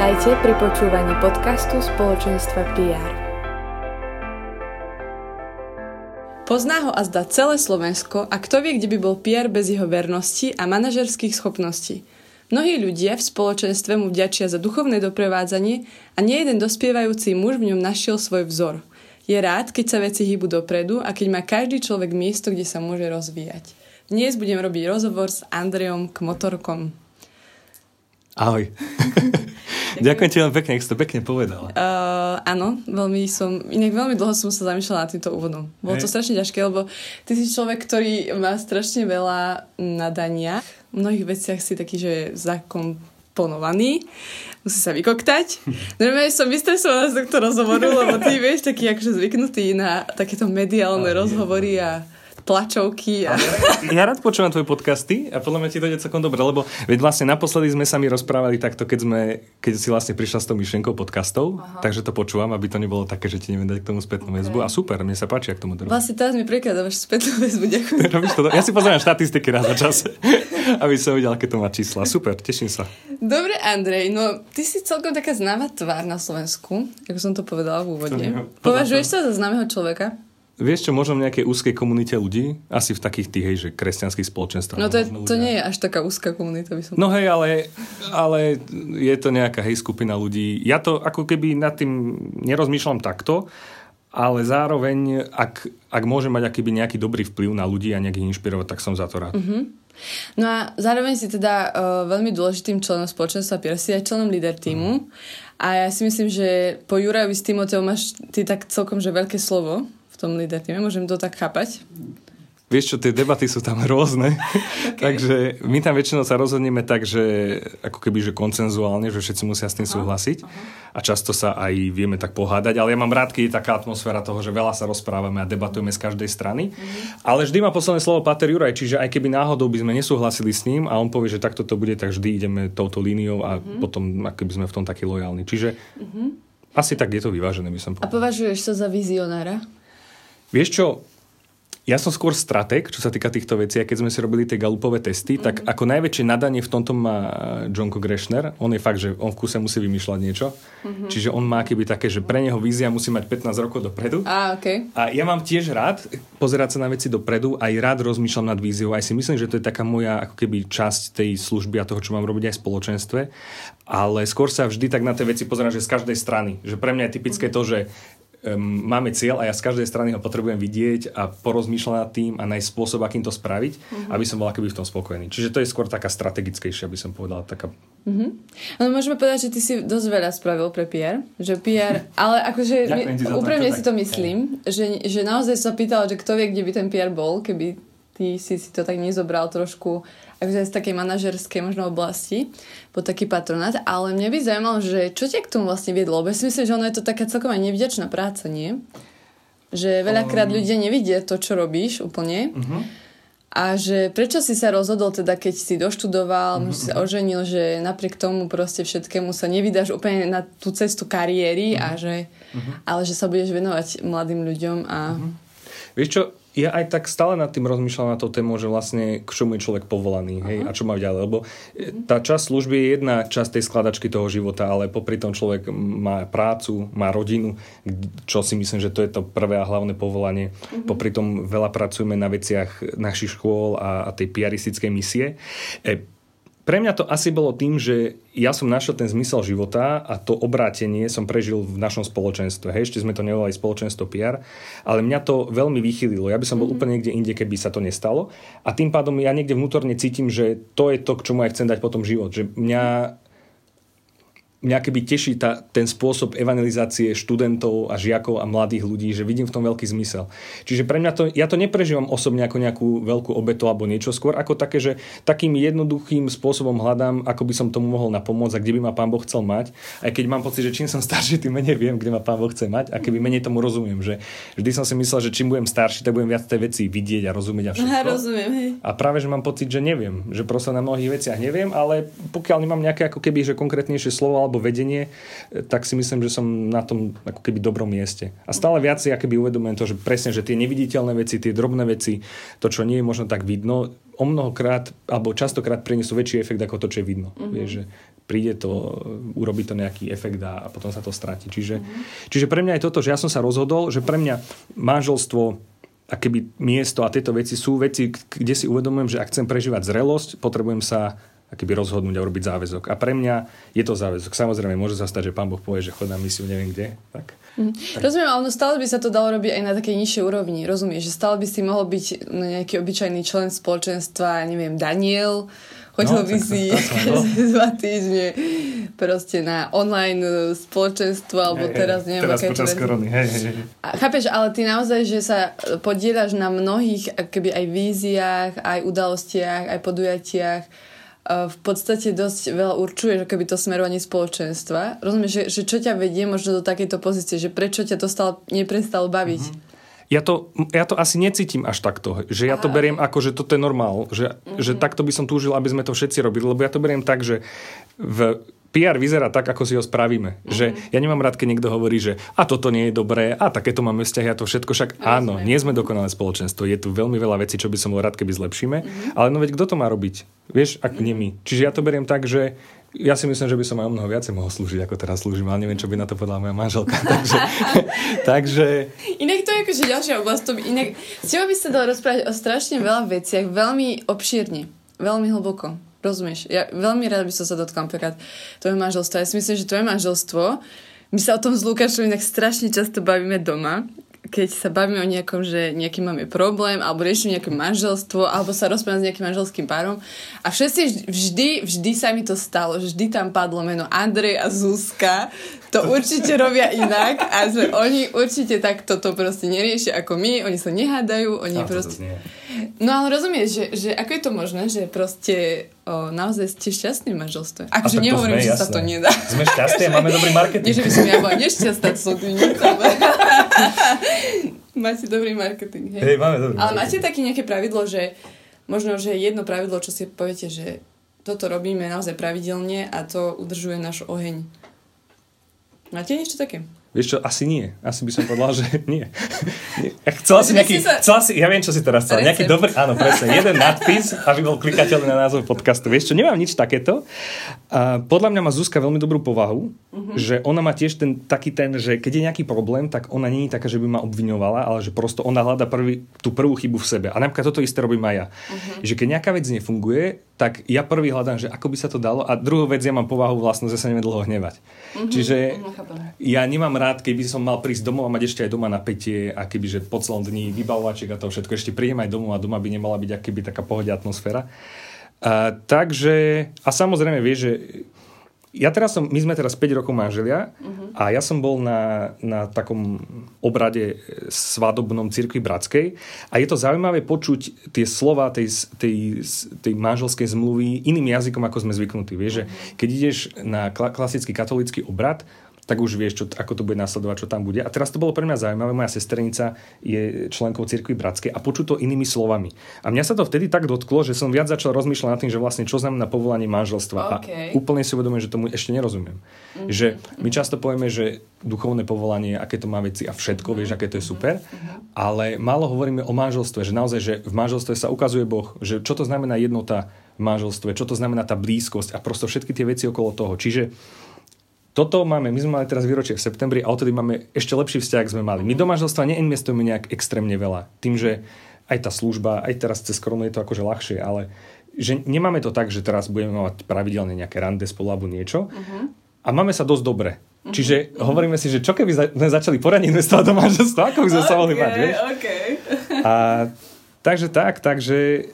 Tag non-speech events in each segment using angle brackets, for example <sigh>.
Vítajte pri počúvaní podcastu spoločenstva PR. Pozná ho a zdá celé Slovensko a kto vie, kde by bol Pierre bez jeho vernosti a manažerských schopností. Mnohí ľudia v spoločenstve mu vďačia za duchovné doprevádzanie a nie jeden dospievajúci muž v ňom našiel svoj vzor. Je rád, keď sa veci hýbu dopredu a keď má každý človek miesto, kde sa môže rozvíjať. Dnes budem robiť rozhovor s Andreom Kmotorkom. Ahoj. <laughs> Ďakujem ti veľmi pekne, ak si to pekne povedala. Uh, áno, veľmi som, inak veľmi dlho som sa zamýšľala nad týmto úvodom. Bolo to strašne ťažké, lebo ty si človek, ktorý má strašne veľa nadania. V mnohých veciach si taký, že zakomponovaný. Musí sa vykoktať. <laughs> Normálne som vystresovaná z tohto rozhovoru, lebo ty vieš, taký akože zvyknutý na takéto mediálne rozhovory a tlačovky. A... Ja rád počúvam tvoje podcasty a podľa mňa ti to ide celkom dobre, lebo veď vlastne naposledy sme sa mi rozprávali takto, keď, sme, keď si vlastne prišla s tou myšlienkou podcastov, Aha. takže to počúvam, aby to nebolo také, že ti neviem dať k tomu spätnú okay. väzbu. A super, mne sa páči, ak tomu to Vlastne teraz mi prekladávaš spätnú väzbu, ďakujem. <laughs> to, ja si pozerám štatistiky raz za čase, <laughs> aby som videl, aké to má čísla. Super, teším sa. Dobre, Andrej, no ty si celkom taká známa tvár na Slovensku, ako som to povedala v úvode. Považuješ sa za známeho človeka? Vieš čo, možno v nejakej úzkej komunite ľudí, asi v takých tých, hej, že kresťanských spoločenstvách. No to, je, to nie je až taká úzka komunita, by som No hej, ale, ale je to nejaká hej skupina ľudí. Ja to ako keby nad tým nerozmýšľam takto, ale zároveň, ak, ak môžem mať akýby nejaký dobrý vplyv na ľudí a nejak ich inšpirovať, tak som za to rád. Mm-hmm. No a zároveň si teda uh, veľmi dôležitým členom spoločenstva Pier, si aj členom líder týmu. Mm. A ja si myslím, že po Jurajovi s Timoteom máš ty tak celkom že veľké slovo tom líder týme. Môžem to tak chápať? Vieš čo, tie debaty sú tam rôzne, <laughs> <laughs> okay. takže my tam väčšinou sa rozhodneme tak, že ako keby, že koncenzuálne, že všetci musia s tým súhlasiť uh-huh. a často sa aj vieme tak pohádať, ale ja mám rád, keď je taká atmosféra toho, že veľa sa rozprávame a debatujeme z každej strany, uh-huh. ale vždy má posledné slovo Pater Juraj, čiže aj keby náhodou by sme nesúhlasili s ním a on povie, že takto to bude, tak vždy ideme touto líniou a uh-huh. potom ako by sme v tom takí lojálni. Čiže uh-huh. asi tak je to vyvážené, by som povedal. A považuješ sa za vizionára? Vieš čo, ja som skôr strateg, čo sa týka týchto vecí. A keď sme si robili tie galupové testy, mm-hmm. tak mhm. ako najväčšie nadanie v tomto má Johnko Greshner. On je fakt, že on v kuse musí vymýšľať niečo. Mm-hmm. Čiže on má keby také, že pre neho vízia musí mať 15 rokov dopredu. A, okay. a ja mám tiež rád pozerať sa na veci dopredu, aj rád rozmýšľam nad víziou. Aj si myslím, že to je taká moja ako keby časť tej služby a toho, čo mám robiť aj v spoločenstve. Ale skôr sa vždy tak na tie veci pozerám, že z každej strany. Že pre mňa je typické to, že um, máme cieľ a ja z každej strany ho potrebujem vidieť a porozmýšľať nad tým a nájsť spôsob, akým to spraviť, mm-hmm. aby som bol akoby v tom spokojný. Čiže to je skôr taká strategickejšia, by som povedala. Taká... Mm-hmm. No môžeme povedať, že ty si dosť veľa spravil pre PR, že PR, ale akože <laughs> úprimne si to myslím, že, že naozaj sa pýtal, že kto vie, kde by ten PR bol, keby ty si si to tak nezobral trošku akože z takej manažerskej možno oblasti, pod taký patronát, ale mne by zaujímalo, že čo ťa k tomu vlastne viedlo? Lebo ja si myslím, že ono je to taká celkom aj nevďačná práca, nie? Že veľakrát um... ľudia nevidia to, čo robíš úplne. Uh-huh. A že prečo si sa rozhodol teda, keď si doštudoval, uh-huh. si sa oženil, že napriek tomu proste všetkému sa nevydáš úplne na tú cestu kariéry uh-huh. a že, uh-huh. ale že sa budeš venovať mladým ľuďom a... Uh-huh. Vieš čo, ja aj tak stále nad tým rozmýšľam na to tému, že vlastne k čomu je človek povolaný hej, a čo má ďalej. Lebo tá časť služby je jedna časť tej skladačky toho života, ale popri tom človek má prácu, má rodinu, čo si myslím, že to je to prvé a hlavné povolanie. Mm-hmm. Popri tom veľa pracujeme na veciach našich škôl a, a tej piaristickej misie. E, pre mňa to asi bolo tým, že ja som našiel ten zmysel života a to obrátenie som prežil v našom spoločenstve. Hej, ešte sme to nevolali spoločenstvo PR, ale mňa to veľmi vychylilo. Ja by som bol mm-hmm. úplne niekde inde, keby sa to nestalo. A tým pádom ja niekde vnútorne cítim, že to je to, k čomu ja chcem dať potom život. Že mňa mňa keby teší tá, ten spôsob evangelizácie študentov a žiakov a mladých ľudí, že vidím v tom veľký zmysel. Čiže pre mňa to, ja to neprežívam osobne ako nejakú veľkú obetu alebo niečo, skôr ako také, že takým jednoduchým spôsobom hľadám, ako by som tomu mohol napomôcť a kde by ma Pán Boh chcel mať. Aj keď mám pocit, že čím som starší, tým menej viem, kde ma Pán Boh chce mať a keby menej tomu rozumiem. Že vždy som si myslel, že čím budem starší, tak budem viac tej veci vidieť a rozumieť a všetko. Aha, <laughs> rozumiem, hej. A práve, že mám pocit, že neviem, že proste na mnohých veciach neviem, ale pokiaľ nemám nejaké ako keby, že konkrétnejšie slovo alebo vedenie, tak si myslím, že som na tom ako keby dobrom mieste. A stále viac si akoby uvedomujem to, že presne, že tie neviditeľné veci, tie drobné veci, to, čo nie je možno tak vidno, o mnohokrát, alebo častokrát prinesú väčší efekt ako to, čo je vidno. Mm-hmm. Vieš, že príde to, urobí to nejaký efekt a, a potom sa to stráti. Čiže, mm-hmm. čiže pre mňa je toto, že ja som sa rozhodol, že pre mňa manželstvo a keby miesto a tieto veci sú veci, kde si uvedomujem, že ak chcem prežívať zrelosť, potrebujem sa keby rozhodnúť a urobiť záväzok. A pre mňa je to záväzok. Samozrejme, môže sa stať, že pán Boh povie, že chod na misiu neviem kde. Tak, mm. tak. Rozumiem, ale no stále by sa to dalo robiť aj na takej nižšej úrovni. Rozumieš, že stále by si mohol byť nejaký obyčajný člen spoločenstva, neviem, Daniel, chodil no, by si <laughs> dva týždne proste na online e, spoločenstvo, alebo hey, teraz neviem, teraz počas korony, hej, hej, hej. A chápeš, ale ty naozaj, že sa podielaš na mnohých keby aj víziách, aj udalostiach, aj podujatiach, v podstate dosť veľa určuje, že keby to smerovanie spoločenstva. Rozumieš, že, že čo ťa vedie možno do takejto pozície, že prečo ťa to stále neprestalo baviť? Mm-hmm. Ja to, ja to asi necítim až takto, že ja to beriem ako, že toto je normál, že, mm-hmm. že takto by som túžil, aby sme to všetci robili, lebo ja to beriem tak, že v PR vyzerá tak, ako si ho spravíme. Mm-hmm. Že ja nemám rád, keď niekto hovorí, že a toto nie je dobré, a takéto máme vzťahy a to všetko. Však Rozumiem. áno, nie sme dokonalé spoločenstvo. Je tu veľmi veľa vecí, čo by som bol rád, keby zlepšíme. Mm-hmm. Ale no veď kto to má robiť? Vieš, ak mm-hmm. nie my. Čiže ja to beriem tak, že ja si myslím, že by som aj o mnoho viacej mohol slúžiť, ako teraz slúžim, ale neviem, čo by na to povedala moja manželka. <laughs> takže, <laughs> takže... Inak to je akože ďalšia oblasť. To by inak... S by sa dalo rozprávať o strašne veľa veciach, veľmi obšírne, veľmi hlboko. Rozumieš? Ja veľmi rada by som sa dotkla napríklad tvoje manželstvo. Ja si myslím, že tvoje manželstvo, my sa o tom s Lukášom inak strašne často bavíme doma, keď sa bavíme o nejakom, že nejaký máme problém, alebo riešime nejaké manželstvo, alebo sa rozprávame s nejakým manželským párom. A všetci vždy, vždy sa mi to stalo, že vždy tam padlo meno Andrej a Zuzka. To určite robia inak a že oni určite takto to proste neriešia ako my, oni sa nehádajú, oni a proste... No ale rozumieš, že, že ako je to možné, že proste o, naozaj ste šťastní v manželstve. Akože nehovorím, že jasné. sa to nedá. Sme šťastní a máme <laughs> dobrý marketing. Nie, že by som ja bola nešťastná, to som tým <laughs> Máte dobrý marketing, hej? hej máme dobrý Ale máte také nejaké pravidlo, že možno, že jedno pravidlo, čo si poviete, že toto robíme naozaj pravidelne a to udržuje náš oheň. Máte niečo také? Vieš čo, asi nie. Asi by som povedal, že <laughs> nie. Chcela si nejaký, sa... chcela si, ja viem, čo si teraz chcela. Nejaký dobrý, áno, presne, jeden nadpis, aby bol klikateľný na názov podcastu. Vieš čo, nemám nič takéto. A podľa mňa má Zuzka veľmi dobrú povahu, uh-huh. že ona má tiež ten, taký ten, že keď je nejaký problém, tak ona nie je taká, že by ma obviňovala, ale že prosto ona hľada prvý, tú prvú chybu v sebe. A napríklad toto isté robím aj ja. Uh-huh. Že keď nejaká vec nefunguje, tak ja prvý hľadám, že ako by sa to dalo. A druhú vec, ja mám povahu vlastnú, že sa neviem dlho hnevať. Uh-huh. Čiže uh-huh. ja nemám rád, keby som mal prísť domov a mať ešte aj doma napätie a keby, že po celom dni vybavovaček a to všetko ešte príjem aj domov a doma by nemala byť akoby taká pohodia atmosféra. A, takže, a samozrejme vieš, že ja teraz som, my sme teraz 5 rokov manželia uh-huh. a ja som bol na, na takom obrade svadobnom cirkvi Bratskej a je to zaujímavé počuť tie slova tej, tej, tej manželskej zmluvy iným jazykom, ako sme zvyknutí. Vieš, že keď ideš na klasický katolický obrad, tak už vieš, čo, ako to bude nasledovať, čo tam bude. A teraz to bolo pre mňa zaujímavé. Moja sesternica je členkou cirkvi bratskej a počuť to inými slovami. A mňa sa to vtedy tak dotklo, že som viac začal rozmýšľať nad tým, že vlastne čo znamená povolanie manželstva. Okay. A úplne si uvedomujem, že tomu ešte nerozumiem. Mm-hmm. Že my často povieme, že duchovné povolanie, aké to má veci a všetko, vieš, aké to je super. Mm-hmm. Ale málo hovoríme o manželstve, že naozaj, že v manželstve sa ukazuje Boh, že čo to znamená jednota v manželstve, čo to znamená tá blízkosť a prosto všetky tie veci okolo toho. Čiže toto máme, my sme mali teraz výročie v septembri a odtedy máme ešte lepší vzťah, sme mali. My do manželstva neinvestujeme nejak extrémne veľa. Tým, že aj tá služba, aj teraz cez koronu je to akože ľahšie, ale že nemáme to tak, že teraz budeme mať pravidelne nejaké rande spolu alebo niečo uh-huh. a máme sa dosť dobre. Uh-huh. Čiže uh-huh. hovoríme si, že čo keby sme začali poradne investovať do manželstva, ako by sme okay, sa mohli mať, vieš? Okay. A takže tak, takže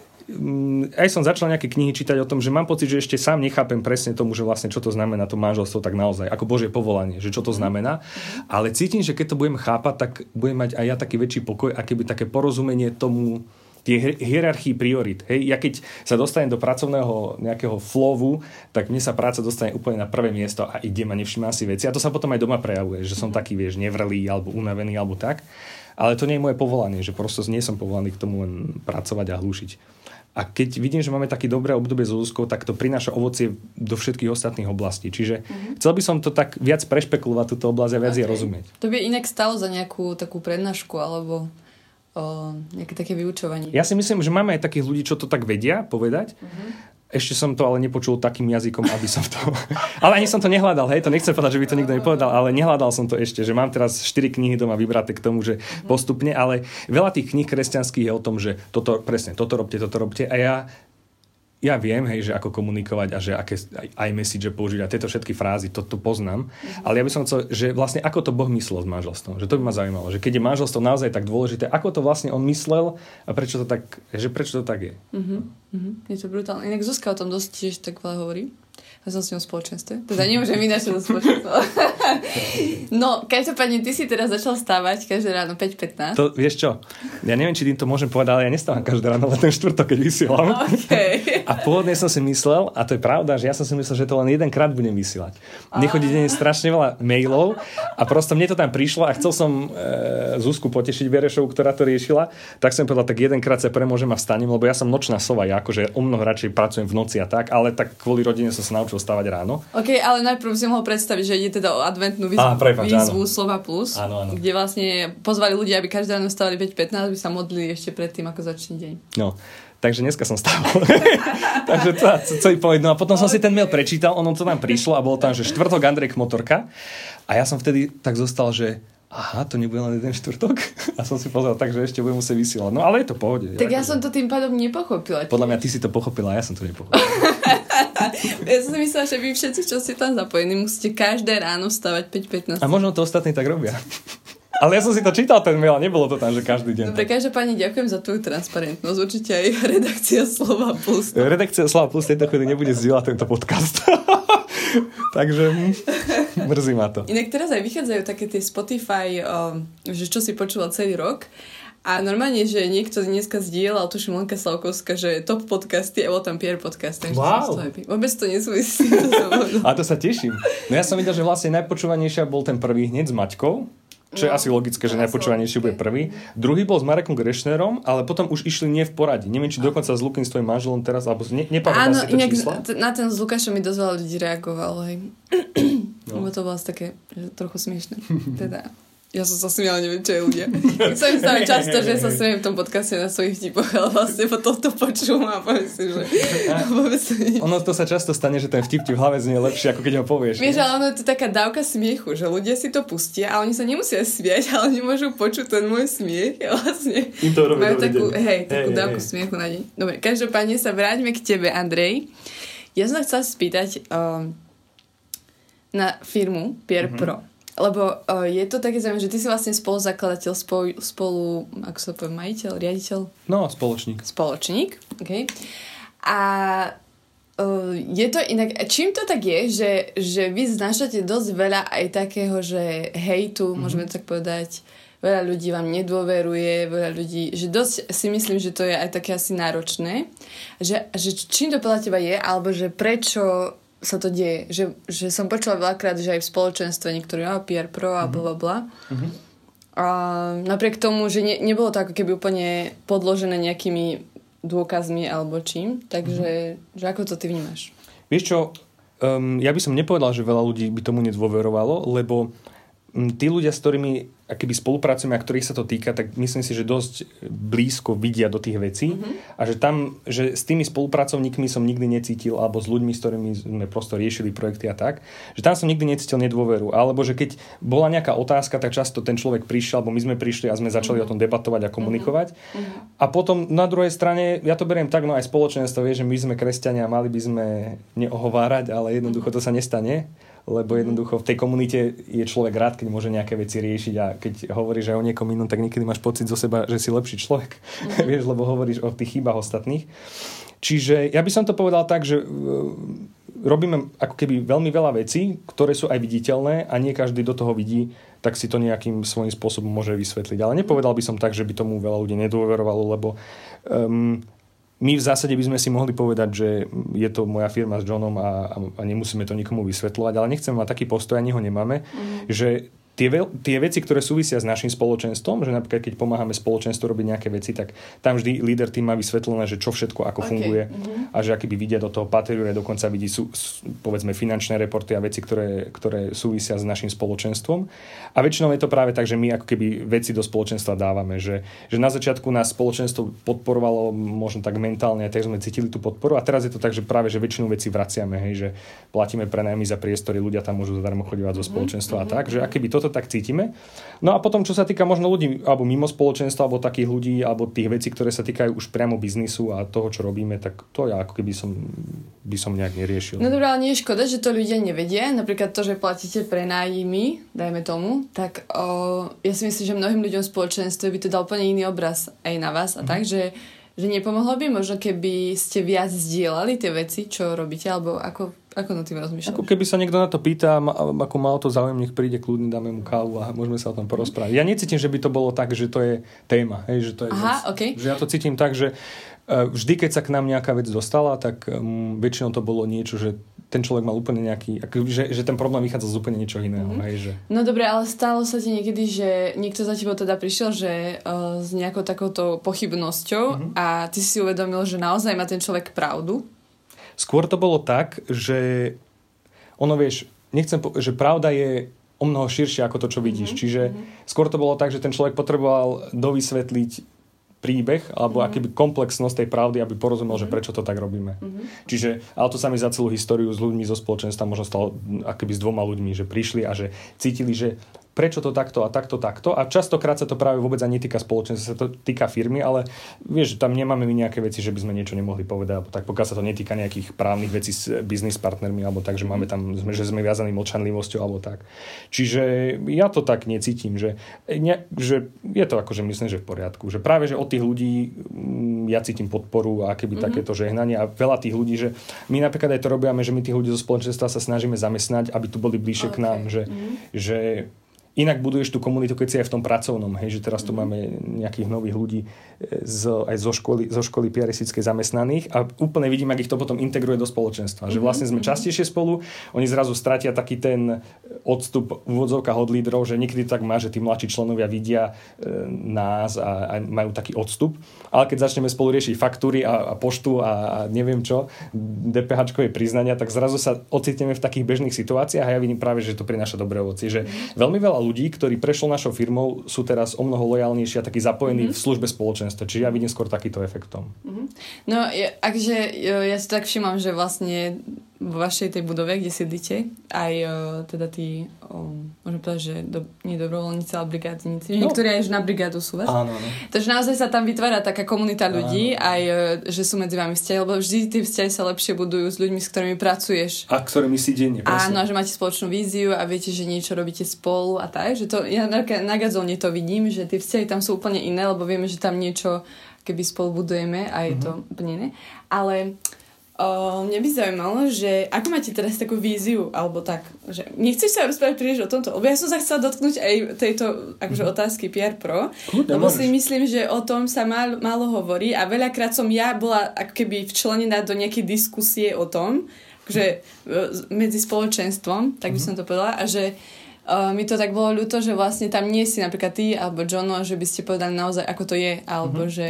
aj som začal nejaké knihy čítať o tom, že mám pocit, že ešte sám nechápem presne tomu, že vlastne čo to znamená to manželstvo tak naozaj, ako Božie povolanie, že čo to mhm. znamená. Ale cítim, že keď to budem chápať, tak budem mať aj ja taký väčší pokoj a keby také porozumenie tomu, tie hierarchii priorit. Hej, ja keď sa dostanem do pracovného nejakého flowu, tak mne sa práca dostane úplne na prvé miesto a idem a nevšimám si veci. A to sa potom aj doma prejavuje, že som mhm. taký, vieš, nevrlý alebo unavený alebo tak. Ale to nie je moje povolanie, že prosto nie som povolaný k tomu len pracovať a hlušiť. A keď vidím, že máme také dobré obdobie s Zuzkou, tak to prináša ovocie do všetkých ostatných oblastí. Čiže uh-huh. chcel by som to tak viac prešpekulovať, túto oblasť a viac okay. je rozumieť. To by inak stalo za nejakú takú prednášku alebo o, nejaké také vyučovanie. Ja si myslím, že máme aj takých ľudí, čo to tak vedia povedať. Uh-huh. Ešte som to ale nepočul takým jazykom, aby som to... <laughs> ale ani som to nehľadal, hej, to nechcem povedať, že by to nikto nepovedal, ale nehľadal som to ešte, že mám teraz 4 knihy doma vybraté k tomu, že postupne, ale veľa tých kníh kresťanských je o tom, že toto, presne, toto robte, toto robte. A ja ja viem, hej, že ako komunikovať a že aké aj message použiť a tieto všetky frázy, to, to poznám. Mm-hmm. Ale ja by som chcel, že vlastne ako to Boh myslel s manželstvom. Že to by ma zaujímalo. Že keď je manželstvo naozaj tak dôležité, ako to vlastne on myslel a prečo to tak, že prečo to tak je. Mm-hmm. Je to brutálne. Inak Zuzka o tom dosť tiež tak veľa hovorí. Ja som s ňou spoločenstve. Teda nemôžem vynašať do spoločenstva. <laughs> no, každopádne, ty si teraz začal stávať každé ráno 5.15. To, vieš čo, ja neviem, či týmto môžem povedať, ale ja nestávam každé ráno, len ten štvrtok, keď vysielam. <laughs> Okay. A pôvodne som si myslel, a to je pravda, že ja som si myslel, že to len jedenkrát budem vysielať. Nechodí deň strašne veľa mailov a prosto mne to tam prišlo a chcel som e, Zuzku potešiť Berešovu, ktorá to riešila, tak som povedal, tak jedenkrát sa premôžem a vstanem, lebo ja som nočná sova, ja akože o mnoho radšej pracujem v noci a tak, ale tak kvôli rodine som sa naučil naučil stávať ráno. OK, ale najprv si mohol predstaviť, že ide teda o adventnú výzvu, Á, prepáč, výzvu áno. Slova Plus, áno, áno. kde vlastne pozvali ľudia, aby každé ráno stávali 5.15, aby sa modlili ešte predtým, ako začne deň. No, Takže dneska som stával. <laughs> Takže to, celý povedť. No a potom som si ten mail prečítal, ono to tam prišlo a bolo tam, že štvrtok Andrej Motorka. A ja som vtedy tak zostal, že aha, to nebude len jeden štvrtok? <laughs> A som si pozrel tak, že ešte budem musieť vysielať. No ale je to pohode. Tak ja, ja som to tým pádom nepochopila. Podľa mňa ty si to pochopila, ja som to nepochopila. <laughs> <laughs> ja som si myslela, že vy všetci, čo ste tam zapojení, musíte každé ráno stavať 5-15. A možno to ostatní tak robia. <laughs> Ale ja som si to čítal ten mail a nebolo to tam, že každý deň. Dobre, pani, ďakujem za tvoju transparentnosť. Určite aj <laughs> redakcia Slova Plus. Redakcia Slova Plus tejto chvíli nebude zdieľať tento podcast. Takže hm, mrzí ma to. Inak teraz aj vychádzajú také tie Spotify, že čo si počúval celý rok. A normálne, že niekto dneska zdieľal, tuším Lenka Slavkovská, že top podcasty a bol tam Pierre podcast, takže wow. to Vôbec to nesúvisí. <laughs> a to sa teším. No ja som videl, že vlastne najpočúvanejšia bol ten prvý hneď s Maťkou. Čo je no, asi logické, že najpočúvanejší bude prvý. Druhý bol s Marekom Grešnerom, ale potom už išli nie v poradí. Neviem, či dokonca s Lukin s tvojim manželom teraz, alebo ne, nepamätám si to inak čísla. na ten s Lukášom mi dosť veľa ľudí reagovalo, hej. No. Lebo to bolo také že trochu smiešne. <laughs> Teda ja som sa smiala, neviem, čo je ľudia. Som stále často, že sa smiem v tom podcaste na svojich vtipoch, ale vlastne po toto počúvam a poviem si, že <laughs> Ono to sa často stane, že ten vtip ti v hlave znie lepšie, ako keď ho povieš. Vieš, ale ono je to taká dávka smiechu, že ľudia si to pustia a oni sa nemusia smiať, <laughs> ale oni môžu počuť ten môj smiech a <laughs> vlastne Im to robí majú takú, hej, takú hej, dávku hej. smiechu na deň. Dobre, každopádne sa vráťme k tebe, Andrej. Ja som sa chcela spýtať um, na firmu Pierre mm-hmm. Pro. Lebo uh, je to také zaujímavé, že ty si vlastne spoluzakladateľ, spolu, spolu ako sa povie, majiteľ, riaditeľ? No, spoločník. Spoločník, OK. A uh, je to inak, čím to tak je, že, že vy znašate dosť veľa aj takého, že hejtu, mm-hmm. môžeme tak povedať, veľa ľudí vám nedôveruje, veľa ľudí, že dosť si myslím, že to je aj také asi náročné, že, že čím to podľa teba je, alebo že prečo sa to deje. Že, že som počula veľakrát, že aj v spoločenstve niektorí, a PR Pro a bla bla mm-hmm. A napriek tomu, že ne, nebolo to ako keby úplne podložené nejakými dôkazmi alebo čím. Takže mm-hmm. že ako to ty vnímaš? Vieš čo, um, ja by som nepovedal, že veľa ľudí by tomu nedôverovalo, lebo um, tí ľudia, s ktorými akýby spolupracujeme a ktorých sa to týka, tak myslím si, že dosť blízko vidia do tých vecí mm-hmm. a že tam, že s tými spolupracovníkmi som nikdy necítil, alebo s ľuďmi, s ktorými sme prosto riešili projekty a tak, že tam som nikdy necítil nedôveru. Alebo že keď bola nejaká otázka, tak často ten človek prišiel, alebo my sme prišli a sme začali mm-hmm. o tom debatovať a komunikovať. Mm-hmm. A potom na druhej strane, ja to beriem tak, no aj spoločenstvo vie, že my sme kresťania a mali by sme neohovárať, ale jednoducho to sa nestane lebo jednoducho v tej komunite je človek rád, keď môže nejaké veci riešiť a keď hovoríš aj o niekom inom, tak niekedy máš pocit zo seba, že si lepší človek, mm-hmm. <laughs> vieš, lebo hovoríš o tých chybách ostatných. Čiže ja by som to povedal tak, že e, robíme ako keby veľmi veľa vecí, ktoré sú aj viditeľné a nie každý do toho vidí, tak si to nejakým svojím spôsobom môže vysvetliť. Ale nepovedal by som tak, že by tomu veľa ľudí nedôverovalo, lebo um, my v zásade by sme si mohli povedať, že je to moja firma s Johnom a, a nemusíme to nikomu vysvetľovať, ale nechcem mať taký postoj, ani ho nemáme, mm. že tie, tie veci, ktoré súvisia s našim spoločenstvom, že napríklad keď pomáhame spoločenstvu robiť nejaké veci, tak tam vždy líder tým má vysvetlené, že čo všetko ako okay. funguje mm-hmm. a že aký by vidia do toho patriuje, dokonca vidí sú, povedzme finančné reporty a veci, ktoré, ktoré súvisia s našim spoločenstvom. A väčšinou je to práve tak, že my ako keby veci do spoločenstva dávame, že, že na začiatku nás spoločenstvo podporovalo možno tak mentálne, a tak sme cítili tú podporu a teraz je to tak, že práve že väčšinu vecí vraciame, hej, že platíme prenajmy za priestory, ľudia tam môžu zadarmo chodívať zo mhm, spoločenstva mm-hmm. a tak, že aké by toto tak cítime. No a potom, čo sa týka možno ľudí, alebo mimo spoločenstva, alebo takých ľudí, alebo tých vecí, ktoré sa týkajú už priamo biznisu a toho, čo robíme, tak to ja ako keby som, by som nejak neriešil. No dobré, ale nie je škoda, že to ľudia nevedia. Napríklad to, že platíte prenájmy, dajme tomu, tak o, ja si myslím, že mnohým ľuďom v spoločenstve by to dal úplne iný obraz aj na vás a mm. tak, že že nepomohlo by možno, keby ste viac zdieľali tie veci, čo robíte, alebo ako, ako na tým rozmýšľaš? Ako keby sa niekto na to pýta, ako má o to záujem, nech príde kľudne, dáme mu kávu a môžeme sa o tom porozprávať. Ja necítim, že by to bolo tak, že to je téma. Hej, že to je Aha, vec. Okay. Že ja to cítim tak, že e, vždy, keď sa k nám nejaká vec dostala, tak um, väčšinou to bolo niečo, že ten človek mal úplne nejaký, že, že ten problém vychádza z úplne niečo iného. Mm-hmm. Hej, že... No dobre, ale stalo sa ti niekedy, že niekto za tebou teda prišiel, že uh, s nejakou takouto pochybnosťou mm-hmm. a ty si uvedomil, že naozaj má ten človek pravdu? Skôr to bolo tak, že ono vieš, nechcem po- že pravda je o mnoho širšie ako to, čo vidíš. Mm-hmm. Čiže mm-hmm. skôr to bolo tak, že ten človek potreboval dovysvetliť príbeh alebo mm-hmm. akýby komplexnosť tej pravdy, aby porozumel, mm-hmm. že prečo to tak robíme. Mm-hmm. Čiže, ale to sa mi za celú históriu s ľuďmi zo spoločenstva možno stalo akoby s dvoma ľuďmi, že prišli a že cítili, že prečo to takto a takto, takto. A častokrát sa to práve vôbec ani netýka spoločenstva, sa to týka firmy, ale vieš, tam nemáme my nejaké veci, že by sme niečo nemohli povedať, alebo tak pokiaľ sa to netýka nejakých právnych vecí s biznis partnermi, alebo tak, že máme tam, že sme viazaní mlčanlivosťou, alebo tak. Čiže ja to tak necítim, že, ne, že je to akože myslím, že v poriadku. Že práve, že od tých ľudí mm, ja cítim podporu a keby mm-hmm. takéto žehnanie a veľa tých ľudí, že my napríklad aj to robíme, že my tých ľudí zo spoločenstva sa snažíme zamestnať, aby tu boli bližšie okay. k nám, že, mm-hmm. že inak buduješ tú komunitu, keď si aj v tom pracovnom, hej, že teraz tu mm. máme nejakých nových ľudí e, z, aj zo školy, zo školy piaristickej zamestnaných a úplne vidím, ak ich to potom integruje do spoločenstva. Že mhm, vlastne sme mhm. častejšie spolu, oni zrazu stratia taký ten odstup v úvodzovkách od lídrov, že niekedy tak má, že tí mladší členovia vidia e, nás a, a majú taký odstup. Ale keď začneme spolu riešiť faktúry a, a poštu a, a neviem čo, DPH priznania, tak zrazu sa ocitneme v takých bežných situáciách a ja vidím práve, že to prináša dobré ovoci. Že veľmi veľa ľudí, ktorí prešlo našou firmou, sú teraz o mnoho lojálnejší a takí zapojení mm-hmm. v službe spoločenstva. Čiže ja vidím skôr takýto efektom. Mm-hmm. No, ja, akže ja si tak všimám, že vlastne vo vašej tej budove, kde sídlite, aj uh, teda tí, um, môžem povedať, že do, nie dobrovoľníci, ale brigádnici. No. Niektorí aj na brigádu sú vás. Áno, áno. Takže naozaj sa tam vytvára taká komunita ľudí, áno. aj uh, že sú medzi vami vzťahy, lebo vždy tie vzťahy sa lepšie budujú s ľuďmi, s ktorými pracuješ. A ktorými si denne, presne. Áno, že máte spoločnú víziu a viete, že niečo robíte spolu a tak. Že to, ja na, na gazóne to vidím, že tie vzťahy tam sú úplne iné, lebo vieme, že tam niečo keby spolu budujeme a je mm-hmm. to úplne iné. Ale O, mňa by zaujímalo, že ako máte teraz takú víziu, alebo tak, že nechceš sa rozprávať príliš o tomto, lebo ja som sa chcela dotknúť aj tejto akože, mm-hmm. otázky PR Pro, Kľudne, lebo môžeš. si myslím, že o tom sa málo, málo hovorí a veľakrát som ja bola ako keby včlenená do nejakej diskusie o tom, že e, medzi spoločenstvom, tak by mm-hmm. som to povedala, a že uh, mi to tak bolo ľúto, že vlastne tam nie si napríklad ty alebo Jono, že by ste povedali naozaj, ako to je, alebo mm-hmm. že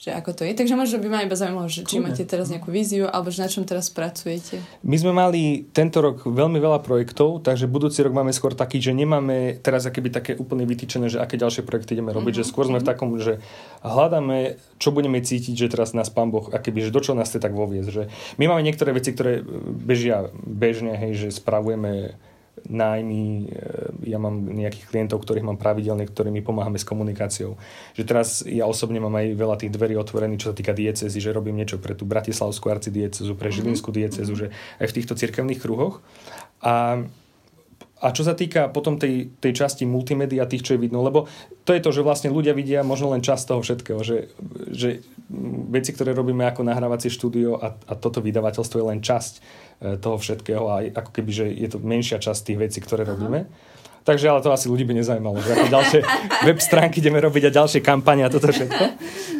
že ako to je. Takže možno by ma iba zaujímalo, že či máte teraz nejakú víziu, alebo že na čom teraz pracujete. My sme mali tento rok veľmi veľa projektov, takže budúci rok máme skôr taký, že nemáme teraz akéby také úplne vytýčené, že aké ďalšie projekty ideme robiť, mm-hmm. že skôr sme v mhm. takom, že hľadáme, čo budeme cítiť, že teraz nás pán Boh, akéby, že do čo nás chce tak voviesť. Že my máme niektoré veci, ktoré bežia bežne, hej, že spravujeme nájmy, e, ja mám nejakých klientov, ktorých mám pravidelne, ktorými pomáhame s komunikáciou. Že teraz ja osobne mám aj veľa tých dverí otvorených, čo sa týka diecezy, že robím niečo pre tú Bratislavskú arcidiecezu, pre mhm. Žilinskú diecezu, že aj v týchto cirkevných kruhoch. A a čo sa týka potom tej, tej časti multimédia, tých, čo je vidno, lebo to je to, že vlastne ľudia vidia možno len časť toho všetkého, že, že veci, ktoré robíme ako nahrávacie štúdio a, a toto vydavateľstvo je len časť e, toho všetkého a ako keby, že je to menšia časť tých vecí, ktoré Aha. robíme. Takže ale to asi ľudí by nezajímalo, že ako ďalšie <laughs> web stránky ideme robiť a ďalšie kampane a toto všetko.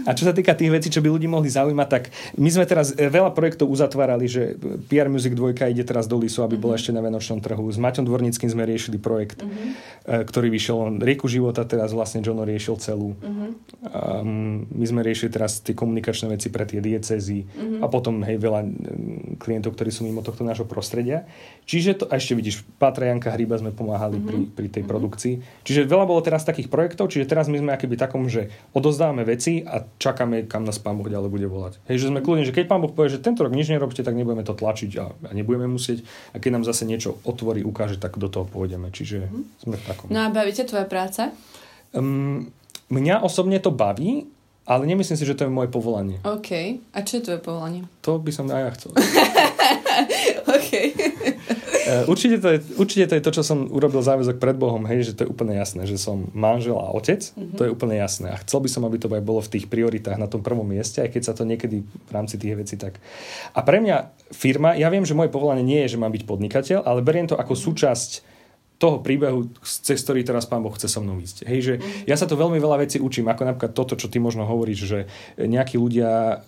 A čo sa týka tých vecí, čo by ľudí mohli zaujímať, tak my sme teraz e, veľa projektov uzatvárali, že PR Music 2 ide teraz do Lisu, aby bola mhm. ešte na Venočnom trhu. S Maťom Dvornickým sme riešili projekt, mm-hmm. ktorý vyšiel, on Rieku života teraz vlastne Jono riešil celú. Mm-hmm. Um, my sme riešili teraz tie komunikačné veci pre tie diecezy mm-hmm. a potom hej, veľa klientov, ktorí sú mimo tohto nášho prostredia. Čiže to, a ešte vidíš, Patra Janka Hryba sme pomáhali mm-hmm. pri, pri tej produkcii. Čiže veľa bolo teraz takých projektov, čiže teraz my sme akéby takom, že odozdávame veci a čakáme, kam nás pán Boh ďalej bude volať. Hej, že sme kľudní, že keď pán Boh povie, že tento rok nič nerobte, tak nebudeme to tlačiť a, a nebudeme musieť. A keď nám zase niečo otvorí, ukáže, tak do toho pôjdeme. Čiže mm-hmm. sme v takom. No a bavíte tvoja práca? Um, mňa osobne to baví, ale nemyslím si, že to je moje povolanie. OK. A čo je tvoje povolanie? To by som aj ja chcel. <laughs> OK. Eh, určite to, je, určite to je to, čo som urobil záväzok pred Bohom, hej, že to je úplne jasné, že som manžel a otec, mm-hmm. to je úplne jasné. A chcel by som, aby to aj bolo v tých prioritách na tom prvom mieste, aj keď sa to niekedy v rámci tých vecí tak... A pre mňa firma, ja viem, že moje povolanie nie je, že mám byť podnikateľ, ale beriem to ako súčasť toho príbehu, cez ktorý teraz Pán Boh chce so mnou ísť. Hej, že mhm. ja sa to veľmi veľa vecí učím, ako napríklad toto, čo ty možno hovoríš, že nejakí ľudia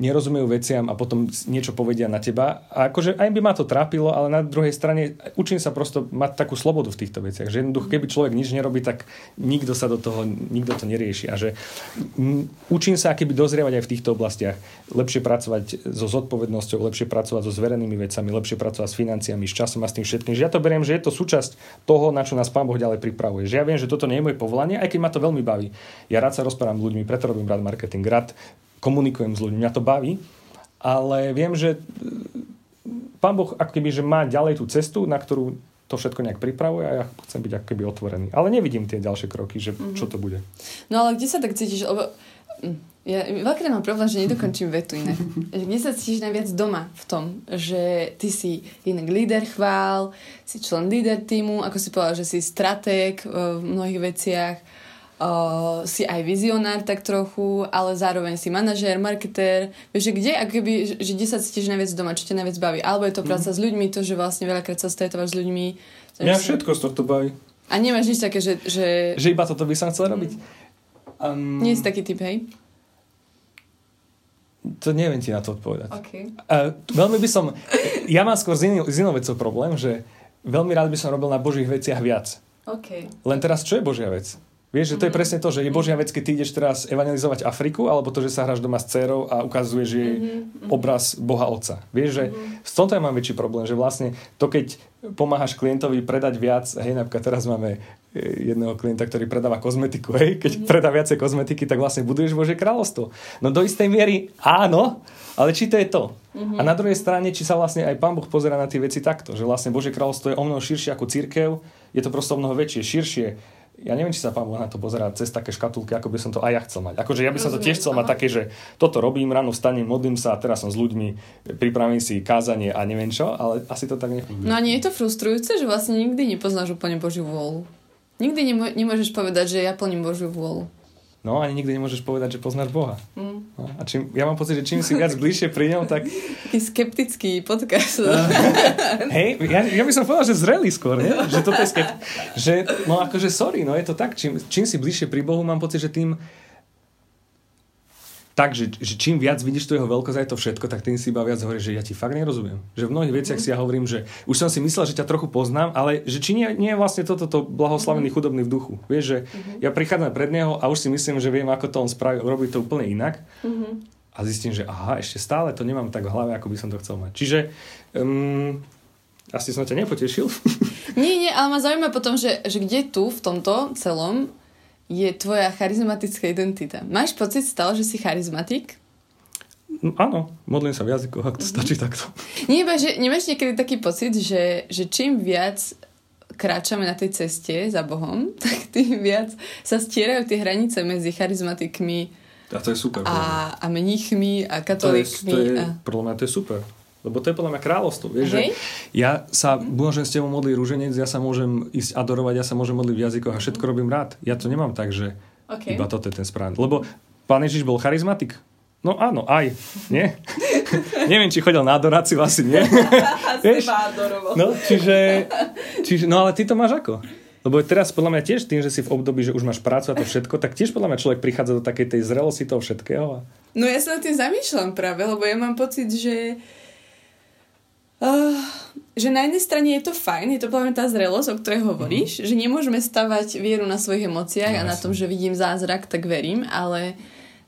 nerozumejú veciam a potom niečo povedia na teba. A akože aj by ma to trápilo, ale na druhej strane učím sa prosto mať takú slobodu v týchto veciach. Že jednoducho, keby človek nič nerobí, tak nikto sa do toho, nikto to nerieši. A že učím sa keby dozrievať aj v týchto oblastiach. Lepšie pracovať so zodpovednosťou, lepšie pracovať so zverenými vecami, lepšie pracovať s financiami, s časom a s tým všetkým. Že ja to beriem, že je to súčasť toho, na čo nás Pán Boh ďalej pripravuje. Že ja viem, že toto nie je moje povolanie, aj keď ma to veľmi baví. Ja rád sa rozprávam s ľuďmi, preto robím rád marketing, rád komunikujem s ľuďmi, mňa to baví, ale viem, že e, pán Boh ako keby, že má ďalej tú cestu, na ktorú to všetko nejak pripravuje a ja chcem byť ako keby otvorený. Ale nevidím tie ďalšie kroky, že mm-hmm. čo to bude. No ale kde sa tak cítiš? Lebo hm, ja veľký mám problém, že nedokončím vetu iné. Kde sa cítiš najviac doma v tom, že ty si inak líder chvál, si člen líder týmu, ako si povedal, že si stratég v mnohých veciach, uh, si aj vizionár tak trochu, ale zároveň si manažér, marketér. Vieš, že kde, ako keby, že kde sa cítiš najviac doma, čo ťa najviac baví? Alebo je to práca mm. s ľuďmi, to, že vlastne veľakrát sa stretávaš s ľuďmi. Mňa všetko z tohto baví. A nemáš nič také, že... Že, že iba toto by som chcel robiť? Um... Nie si taký typ, hej? To neviem ti na to odpovedať. Okay. Uh, veľmi by som... Ja mám skôr z, iný, z inou vecou problém, že veľmi rád by som robil na božích veciach viac. Okay. Len teraz, čo je božia vec? Vieš, že to je mhm. presne to, že je Božia vec, keď ty ideš teraz evangelizovať Afriku, alebo to, že sa hráš doma s dcerou a ukazuješ jej mm-hmm. obraz Boha Otca. Vieš, že mm-hmm. s tomto ja mám väčší problém, že vlastne to, keď pomáhaš klientovi predať viac, hej, napríklad teraz máme e, jedného klienta, ktorý predáva kozmetiku, hej, keď mm-hmm. predá viacej kozmetiky, tak vlastne buduješ Bože kráľovstvo. No do istej miery áno, ale či to je to? Mm-hmm. A na druhej strane, či sa vlastne aj Pán Boh pozera na tie veci takto, že vlastne Bože kráľovstvo je o mnoho širšie ako církev, je to prosto o mnoho väčšie, širšie, ja neviem, či sa pán Boh na to pozerá cez také škatulky, ako by som to aj ja chcel mať. Akože ja by som to tiež chcel mať také, že toto robím, ráno vstanem, modlím sa a teraz som s ľuďmi, pripravím si kázanie a neviem čo, ale asi to tak nefunguje. No a nie je to frustrujúce, že vlastne nikdy nepoznáš úplne Božiu vôľu? Nikdy nemôžeš povedať, že ja plním Božiu vôľu. No, ani nikdy nemôžeš povedať, že poznáš Boha. Mm. No, a čím, ja mám pocit, že čím si viac bližšie pri ňom, tak... Taký skeptický podcast. <laughs> Hej, ja, ja by som povedal, že zrelý skôr, nie? Že toto je skept... Že, no akože sorry, no je to tak. Čím, čím si bližšie pri Bohu, mám pocit, že tým tak, že, že čím viac vidíš tu jeho veľkosť aj to všetko, tak tým si iba viac hovorí, že ja ti fakt nerozumiem. Že v mnohých veciach si ja hovorím, že už som si myslel, že ťa trochu poznám, ale že či nie, nie je vlastne toto to blahoslavený mm. chudobný v duchu. Vieš, že mm-hmm. ja prichádzam pred neho a už si myslím, že viem, ako to on spraví, robí to úplne inak. Mm-hmm. A zistím, že aha, ešte stále to nemám tak v hlave, ako by som to chcel mať. Čiže um, asi som ťa nepotešil. nie, nie, ale ma zaujíma potom, že, že kde tu v tomto celom je tvoja charizmatická identita. Máš pocit stále, že si charizmatik? No, áno, modlím sa v jazyku, ak to mm-hmm. stačí takto. Nie, iba, že nemáš niekedy taký pocit, že, že čím viac kráčame na tej ceste za Bohom, <laughs> tak tým viac sa stierajú tie hranice medzi charizmatikmi a, to je super, a, a mníchmi a katolíkmi. To je, to je, a... Podľa mňa to je super. Lebo to je podľa mňa kráľovstvo. Vieš, že ja sa môžem s tebou modliť rúženec, ja sa môžem ísť adorovať, ja sa môžem modliť v jazykoch a všetko robím rád. Ja to nemám tak, že okay. iba toto je ten správny. Lebo pán Ježiš bol charizmatik. No áno, aj. Nie? <laughs> Neviem, či chodil na adoráciu, asi nie. <laughs> <laughs> Vieš? No, čiže, čiže, no ale ty to máš ako? Lebo teraz podľa mňa tiež tým, že si v období, že už máš prácu a to všetko, tak tiež podľa mňa človek prichádza do takej tej zrelosti toho všetkého. No ja sa nad tým zamýšľam práve, lebo ja mám pocit, že Uh, že na jednej strane je to fajn, je to práve tá zrelosť, o ktorej hovoríš, mm-hmm. že nemôžeme stavať vieru na svojich emóciách no, a na tom, že vidím zázrak, tak verím, ale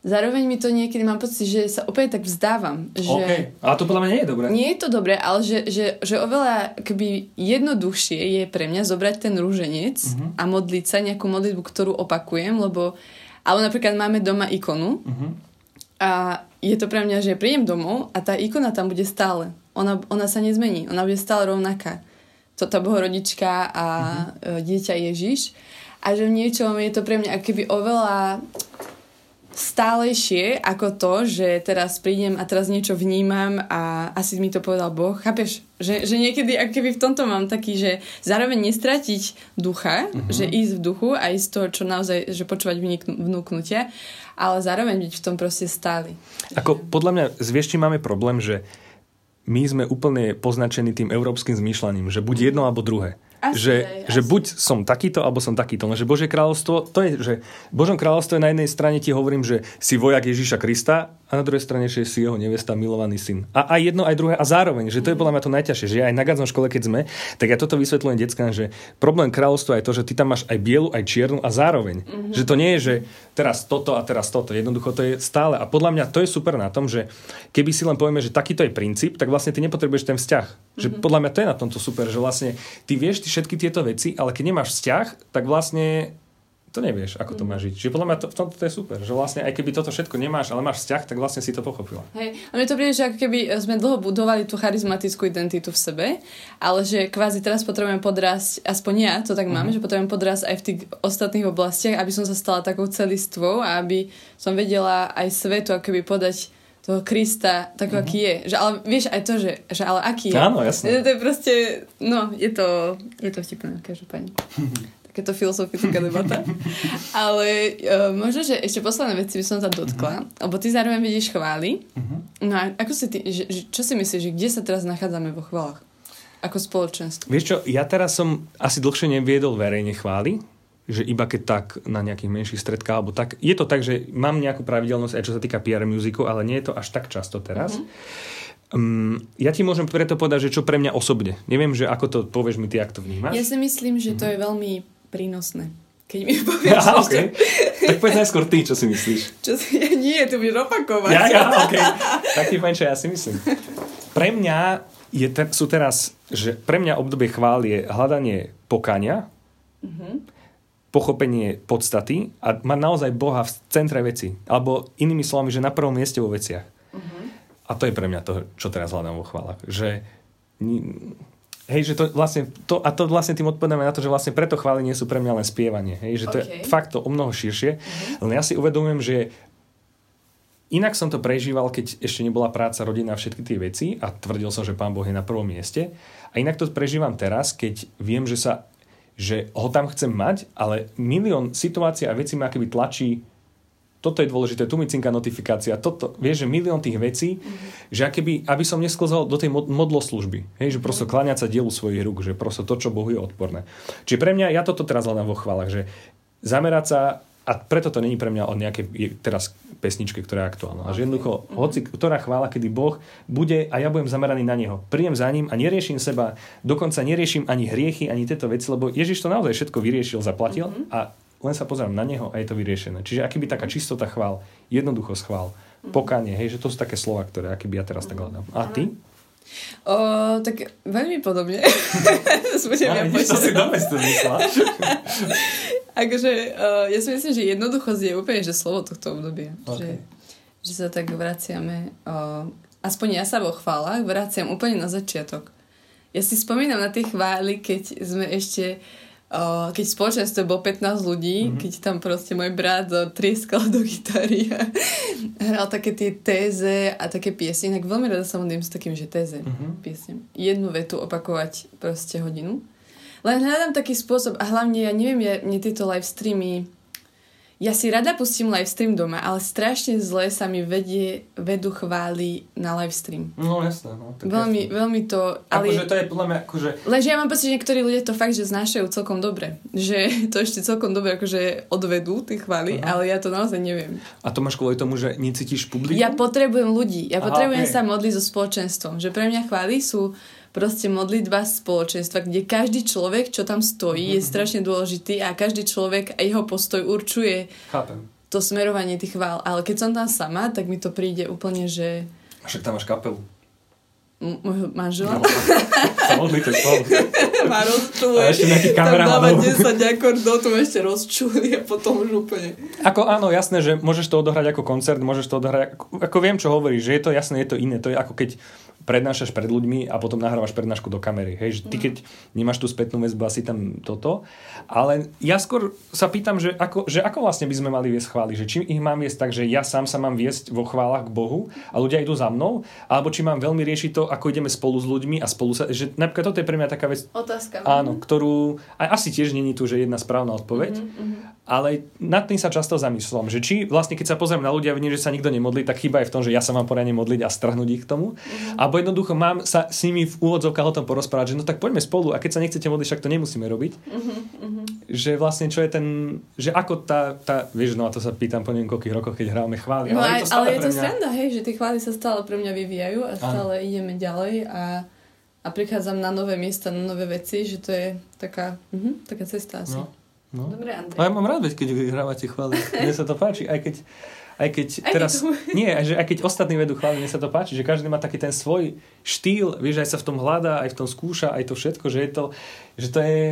zároveň mi to niekedy mám pocit, že sa opäť tak vzdávam. Že okay. Ale to podľa mňa nie je dobré. Nie je to dobré, ale že, že, že oveľa keby jednoduchšie je pre mňa zobrať ten rúženec mm-hmm. a modliť sa nejakú modlitbu, ktorú opakujem, lebo alebo napríklad máme doma ikonu mm-hmm. a je to pre mňa, že prídem domov a tá ikona tam bude stále ona, ona sa nezmení, ona bude stále rovnaká. To tá bohorodička a uh-huh. dieťa Ježiš. A že v niečom je to pre mňa keby oveľa stálejšie ako to, že teraz prídem a teraz niečo vnímam a asi mi to povedal Boh. Chápeš? Že, že niekedy ak keby v tomto mám taký, že zároveň nestratiť ducha, uh-huh. že ísť v duchu a ísť to, čo naozaj, že počúvať vnúknutia, ale zároveň byť v tom proste stály. Ako podľa mňa s máme problém, že my sme úplne poznačení tým európskym zmýšľaním, že buď jedno alebo druhé. Asi, že, asi. že buď som takýto, alebo som takýto. Lenže Božie kráľovstvo, to je, že Božom kráľovstve na jednej strane ti hovorím, že si vojak Ježíša Krista a na druhej strane, že si jeho nevesta, milovaný syn. A aj jedno, aj druhé a zároveň, že to je podľa mňa to najťažšie, že aj na gadzom škole, keď sme, tak ja toto vysvetľujem deckám, že problém kráľovstva je to, že ty tam máš aj bielu, aj čiernu a zároveň. Mm-hmm. Že to nie je, že teraz toto a teraz toto. Jednoducho to je stále. A podľa mňa to je super na tom, že keby si len povieme, že takýto je princíp, tak vlastne ty nepotrebuješ ten vzťah. Že mm-hmm. podľa mňa to je na tomto super, že vlastne ty vieš všetky tieto veci, ale keď nemáš vzťah, tak vlastne to nevieš, ako to má žiť. Čiže podľa mňa to, v tomto to je super, že vlastne aj keby toto všetko nemáš, ale máš vzťah, tak vlastne si to pochopila. Hej, a mne to príde, že ako keby sme dlho budovali tú charizmatickú identitu v sebe, ale že kvázi teraz potrebujeme podrásť, aspoň ja to tak mám, mm-hmm. že potrebujem podrásť aj v tých ostatných oblastiach, aby som sa stala takou celistvou a aby som vedela aj svetu ako keby podať toho Krista, tak mm-hmm. aký je. Že, ale vieš aj to, že, že ale aký je. Áno, jasne. To je proste, no, je to, je to vtipné, každopádne. takéto filozofická debata. <laughs> Ale uh, možno, že ešte posledné veci by som sa dotkla, uh-huh. lebo ty zároveň vidíš chvály. Uh-huh. No a ako si ty, že, že, čo si myslíš, že kde sa teraz nachádzame vo chválach? Ako spoločenstvo. Vieš čo, ja teraz som asi dlhšie neviedol verejne chvály, že iba keď tak na nejakých menších stredkách alebo tak. Je to tak, že mám nejakú pravidelnosť aj čo sa týka PR muziku, ale nie je to až tak často teraz. Uh-huh. Um, ja ti môžem preto povedať, že čo pre mňa osobne. Neviem, že ako to povieš mi ty, ak to vnímaš. Ja si myslím, že to je veľmi prínosné. Keď mi <laughs> povieš ja, okay. Tak povedz najskôr ty, čo si myslíš. <laughs> Čo si, nie, tu budeš opakovať. Ja, ja, okay. <laughs> Tak ti poviem, čo ja si myslím. Pre mňa je te, sú teraz, že pre mňa obdobie chvál je hľadanie pokania, mm-hmm. Pochopenie podstaty a mať naozaj Boha v centre veci. Alebo inými slovami, že na prvom mieste vo veciach. Mm-hmm. A to je pre mňa to, čo teraz hľadám vo chválach. Že Hej, že to vlastne, to, a to vlastne tým odpovedáme na to, že vlastne preto chvály nie sú pre mňa len spievanie. Hej, že to okay. je fakt to o mnoho širšie. Uh-huh. Len ja si uvedomujem, že inak som to prežíval, keď ešte nebola práca, rodina a všetky tie veci a tvrdil som, že Pán Boh je na prvom mieste. A inak to prežívam teraz, keď viem, že sa že ho tam chcem mať, ale milión situácií a vecí ma keby tlačí toto je dôležité, tu mi cinka notifikácia, toto, vieš, že milión tých vecí, mm-hmm. že akéby, aby som nesklzal do tej mod- modloslužby, hej, že prosto kláňať sa dielu svojich rúk, že prosto to, čo Bohu je odporné. Čiže pre mňa, ja toto teraz hľadám vo chválach, že zamerať sa a preto to není pre mňa o nejakej teraz pesničke, ktorá je aktuálna. A že jednoducho, uh-huh. hoci ktorá chvála, kedy Boh bude a ja budem zameraný na Neho. Prídem za ním a neriešim seba, dokonca neriešim ani hriechy, ani tieto veci, lebo Ježiš to naozaj všetko vyriešil, zaplatil uh-huh. a len sa pozerám na Neho a je to vyriešené. Čiže aký by taká čistota chvál, jednoducho schvál, uh-huh. pokanie, hej, že to sú také slova, ktoré aký by ja teraz uh-huh. tak hľadám. A ty? O, tak veľmi podobne. Budem ja, ja to si <laughs> akože, uh, ja si myslím, že jednoduchosť je úplne, že slovo tohto obdobia. Okay. Že, že sa tak vraciame, uh, aspoň ja sa vo chválach vraciam úplne na začiatok. Ja si spomínam na tie chvály, keď sme ešte uh, keď v spoločenstve bolo 15 ľudí, mm-hmm. keď tam proste môj brat trieskal do gitary a <laughs> hral také tie téze a také piesne. Inak veľmi rada sa modlím s takým, že téze mm-hmm. piesne. Jednu vetu opakovať proste hodinu. Len hľadám taký spôsob a hlavne ja neviem, ja, mne tieto live streamy ja si rada pustím live stream doma, ale strašne zle sa mi vedie, vedú chvály na live stream. No jasné, no. Tak veľmi, jasné. veľmi to... Ale... Akože to je podľa mňa akože... Lenže ja mám pocit, že niektorí ľudia to fakt, že znášajú celkom dobre. Že <laughs> to ešte celkom dobre akože odvedú tie chvály, uh-huh. ale ja to naozaj neviem. A to máš kvôli tomu, že necítiš publikum? Ja potrebujem ľudí. Ja Aha, potrebujem okay. sa modliť so spoločenstvom. Že pre mňa chvály sú proste modlitba spoločenstva, kde každý človek, čo tam stojí, je mhm. strašne dôležitý a každý človek a jeho postoj určuje Chápem. to smerovanie tých chvál. Ale keď som tam sama, tak mi to príde úplne, že... A však tam máš kapelu. môjho manžela. <laughs> Sa modlíte spolu. <laughs> Ma rozčuluje. A ešte nejaký kameramanov. Tam 10 akordov, to ešte rozčuli a potom už úplne. Ako áno, jasné, že môžeš to odohrať ako koncert, môžeš to odohrať, ako, ako viem, čo hovoríš, že je to jasné, je to iné. To je ako keď prednášaš pred ľuďmi a potom nahrávaš prednášku do kamery. Hej, že ty keď nemáš tú spätnú väzbu, asi tam toto. Ale ja skôr sa pýtam, že ako, že ako vlastne by sme mali viesť chvály. Že či ich mám viesť tak, že ja sám sa mám viesť vo chválach k Bohu a ľudia idú za mnou, alebo či mám veľmi riešiť to, ako ideme spolu s ľuďmi a spolu sa... Že napríklad toto je pre mňa taká vec... Otázka. Áno, ktorú... A asi tiež není tu, že jedna správna odpoveď. Mm-hmm ale nad tým sa často zamyslom, že či vlastne keď sa pozriem na ľudia a vidím, že sa nikto nemodlí, tak chyba je v tom, že ja sa mám poriadne modliť a strhnúť ich k tomu. Mm-hmm. Alebo jednoducho mám sa s nimi v úvodzovkách o tom porozprávať, že no tak poďme spolu a keď sa nechcete modliť, však to nemusíme robiť. Mm-hmm. Že vlastne čo je ten, že ako tá, tá vieš, no a to sa pýtam po niekoľkých rokoch, keď hráme chvály. No ale, aj, je to, ale je to mňa... sranda, hej, že tie chvály sa stále pre mňa vyvíjajú a stále Áno. ideme ďalej a a prichádzam na nové miesta, na nové veci, že to je taká, uh-huh, taká cesta asi. No. No. Dobre, Andrej. ja mám rád, keď hrávate chvály. Mne sa to páči, aj keď, aj keď aj teraz... Keď nie, aj, že aj keď ostatní vedú chvály, mne sa to páči, že každý má taký ten svoj štýl, vieš, aj sa v tom hľadá, aj v tom skúša, aj to všetko, že je to, že to je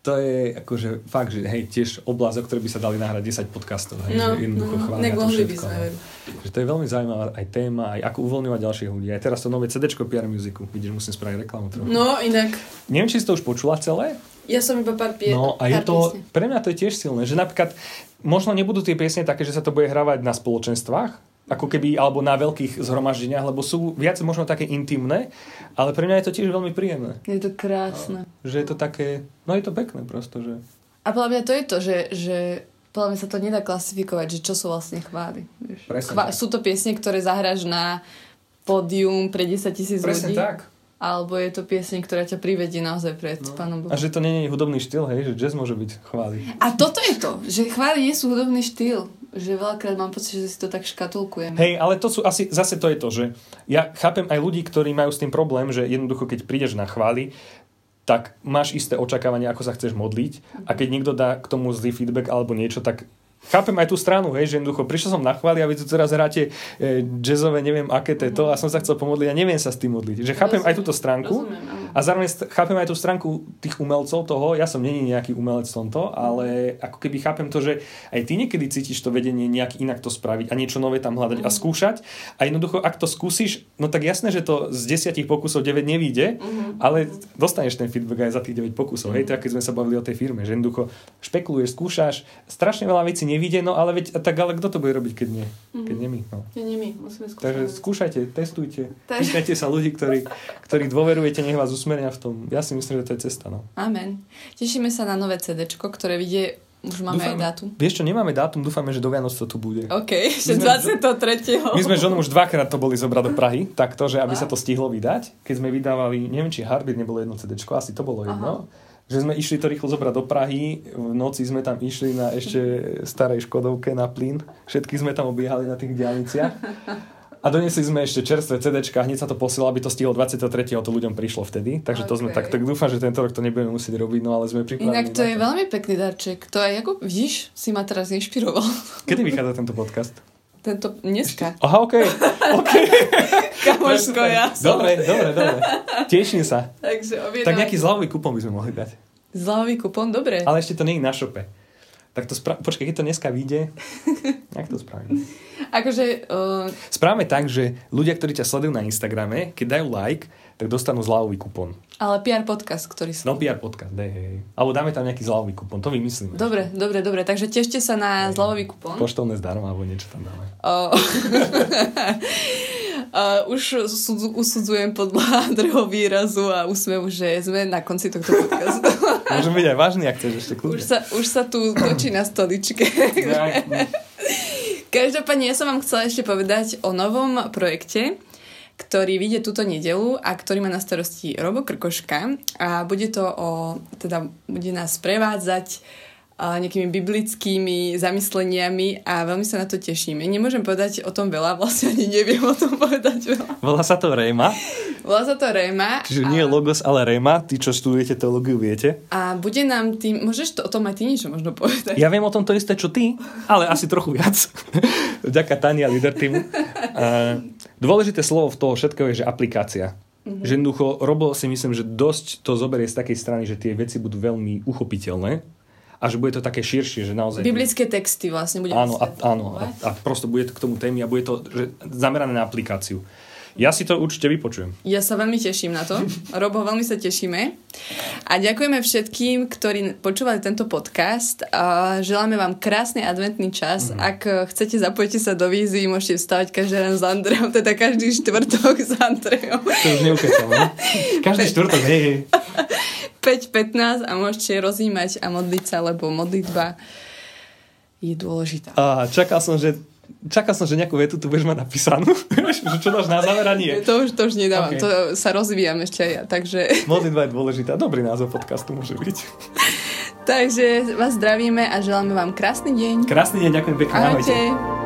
to je akože fakt, že hej, tiež oblasť, o ktorej by sa dali nahrať 10 podcastov. Hej, no, že jednoducho no, chvália to všetko. By že to je veľmi zaujímavá aj téma, aj ako uvoľňovať ďalších ľudí. Aj teraz to nové CD PR Musicu. Vidíš, musím spraviť reklamu trochu. No, inak. Neviem, či si to už počula celé. Ja som iba pár pie- No a je to, piesne. pre mňa to je tiež silné, že napríklad možno nebudú tie piesne také, že sa to bude hravať na spoločenstvách, ako keby, alebo na veľkých zhromaždeniach, lebo sú viac možno také intimné, ale pre mňa je to tiež veľmi príjemné. Je to krásne. Že je to také, no je to pekné prosto, že... A podľa mňa to je to, že, že podľa mňa sa to nedá klasifikovať, že čo sú vlastne chvály. Chvá- sú to piesne, ktoré zahráš na pódium pre 10 tisíc ľudí. Presne tak alebo je to pieseň, ktorá ťa privedie naozaj pred no. Pánom Bohom. A že to nie je hudobný štýl, hej, že jazz môže byť chvály. A toto je to, že chvály nie sú hudobný štýl. Že veľakrát mám pocit, že si to tak škatulkujem. Hej, ale to sú asi, zase to je to, že ja chápem aj ľudí, ktorí majú s tým problém, že jednoducho, keď prídeš na chvály, tak máš isté očakávanie, ako sa chceš modliť a keď niekto dá k tomu zlý feedback alebo niečo, tak chápem aj tú stranu, hej, že jednoducho prišiel som na chváli a vy tu teraz hráte e, jazzové, neviem aké to je to a som sa chcel pomodliť a neviem sa s tým modliť. Že chápem aj túto stránku a zároveň chápem aj tú stránku tých umelcov toho, ja som není nejaký umelec v tomto, ale ako keby chápem to, že aj ty niekedy cítiš to vedenie nejak inak to spraviť a niečo nové tam hľadať a mhm. skúšať a jednoducho ak to skúsiš, no tak jasné, že to z desiatich pokusov 9 nevíde, uh-huh. ale dostaneš ten feedback aj za tých 9 pokusov. Uh-huh. Hej, tak keď sme sa bavili o tej firme, že jednoducho špekuluješ, skúšaš, strašne veľa vecí nevidie, no ale veď, tak ale kto to bude robiť, keď nie? Mm-hmm. Keď nie my. No. Keď nie my, musíme skúšať. Takže skúšajte, testujte, tak. pýtajte sa ľudí, ktorí, ktorí dôverujete, nech vás usmeria v tom. Ja si myslím, že to je cesta. No. Amen. Tešíme sa na nové CD, ktoré vidie už máme dúfame, aj dátum. Vieš čo, nemáme dátum, dúfame, že do Vianoc to tu bude. OK, ešte 23. My sme ženom už dvakrát to boli zobrať do Prahy, takto, že aby sa to stihlo vydať. Keď sme vydávali, neviem, či Harbit nebolo jedno CD, asi to bolo jedno. Aha že sme išli to rýchlo zobrať do Prahy, v noci sme tam išli na ešte starej Škodovke na plyn, všetky sme tam obiehali na tých diálniciach a donesli sme ešte čerstvé CD, hneď sa to posielalo, aby to stihlo 23. to ľuďom prišlo vtedy, takže okay. to sme tak, tak dúfam, že tento rok to nebudeme musieť robiť, no ale sme pripravení. Inak to je veľmi pekný darček, to aj ako, vidíš, si ma teraz inšpiroval. Kedy vychádza tento podcast? Tento dneska. Aha, okej. Okay. <laughs> Kamoško, ja som. Dobre, dobre, dobre. Teším sa. Takže objednám. Tak nejaký zľavový kupón by sme mohli dať. Zľavový kupón, dobre. Ale ešte to nie je na šope. Tak to spra- počkaj, keď to dneska vyjde, <laughs> jak to spravíme? Akože... Uh... Správame tak, že ľudia, ktorí ťa sledujú na Instagrame, keď dajú like, tak dostanú zľavový kupón. Ale PR podcast, ktorý sa... No PR podcast, hej, hej. Alebo dáme tam nejaký zľavový kupón, to vymyslíme. Dobre, ešte. dobre, dobre, takže tešte sa na zľavový kupón. Poštovné zdarma, alebo niečo tam dáme. Uh... <laughs> Uh, už usudzujem podľa <laughs> druhého výrazu a úsmevu, že sme na konci tohto podcastu. <laughs> Môžem byť aj vážny, ak chceš ešte kľudne. Už sa, už sa tu točí na stoličke. Každopádne ja som vám chcela ešte povedať o novom projekte, ktorý vyjde túto nedelu a ktorý má na starosti Robo Krkoška a bude to o, teda bude nás prevádzať nejakými biblickými zamysleniami a veľmi sa na to tešíme. Nemôžem povedať o tom veľa, <laughs> vlastne ani neviem o tom povedať veľa. Volá sa to Réma. Volá sa to Réma. Čiže a... nie Logos, ale Réma. Tí, čo študujete teológiu, viete. A bude nám tým... Môžeš to, o tom aj ty niečo možno povedať? Ja viem o tom to isté, čo ty, ale asi trochu viac. <laughs> Vďaka Tania Leader Teamu. dôležité slovo v toho všetkého je, že aplikácia. Mm-hmm. Že jednoducho, Robo si myslím, že dosť to zoberie z takej strany, že tie veci budú veľmi uchopiteľné a že bude to také širšie, že naozaj... Biblické texty vlastne bude Áno, a, áno a, a prosto bude to k tomu témy a bude to že, zamerané na aplikáciu. Ja si to určite vypočujem. Ja sa veľmi teším na to. <laughs> Robo, veľmi sa tešíme. A ďakujeme všetkým, ktorí počúvali tento podcast. A želáme vám krásny adventný čas. Mm-hmm. Ak chcete, zapojte sa do vízy, môžete vstávať každý ráno s Andreom, <laughs> teda každý štvrtok s Andreom. To už neukecam, no? <laughs> Každý štvrtok, hej, hej. 5.15 a môžete rozímať a modliť sa, lebo modlitba je dôležitá. A čakal som, že čakal som, že nejakú vetu tu budeš mať napísanú. <laughs> čo dáš na záver a nie. To už, to už nedávam. Okay. To sa rozvíjam ešte aj ja. Takže... <laughs> Modlitba je dôležitá. Dobrý názov podcastu môže byť. takže vás zdravíme a želáme vám krásny deň. Krásny deň, ďakujem pekne. Ahojte. Ahojte.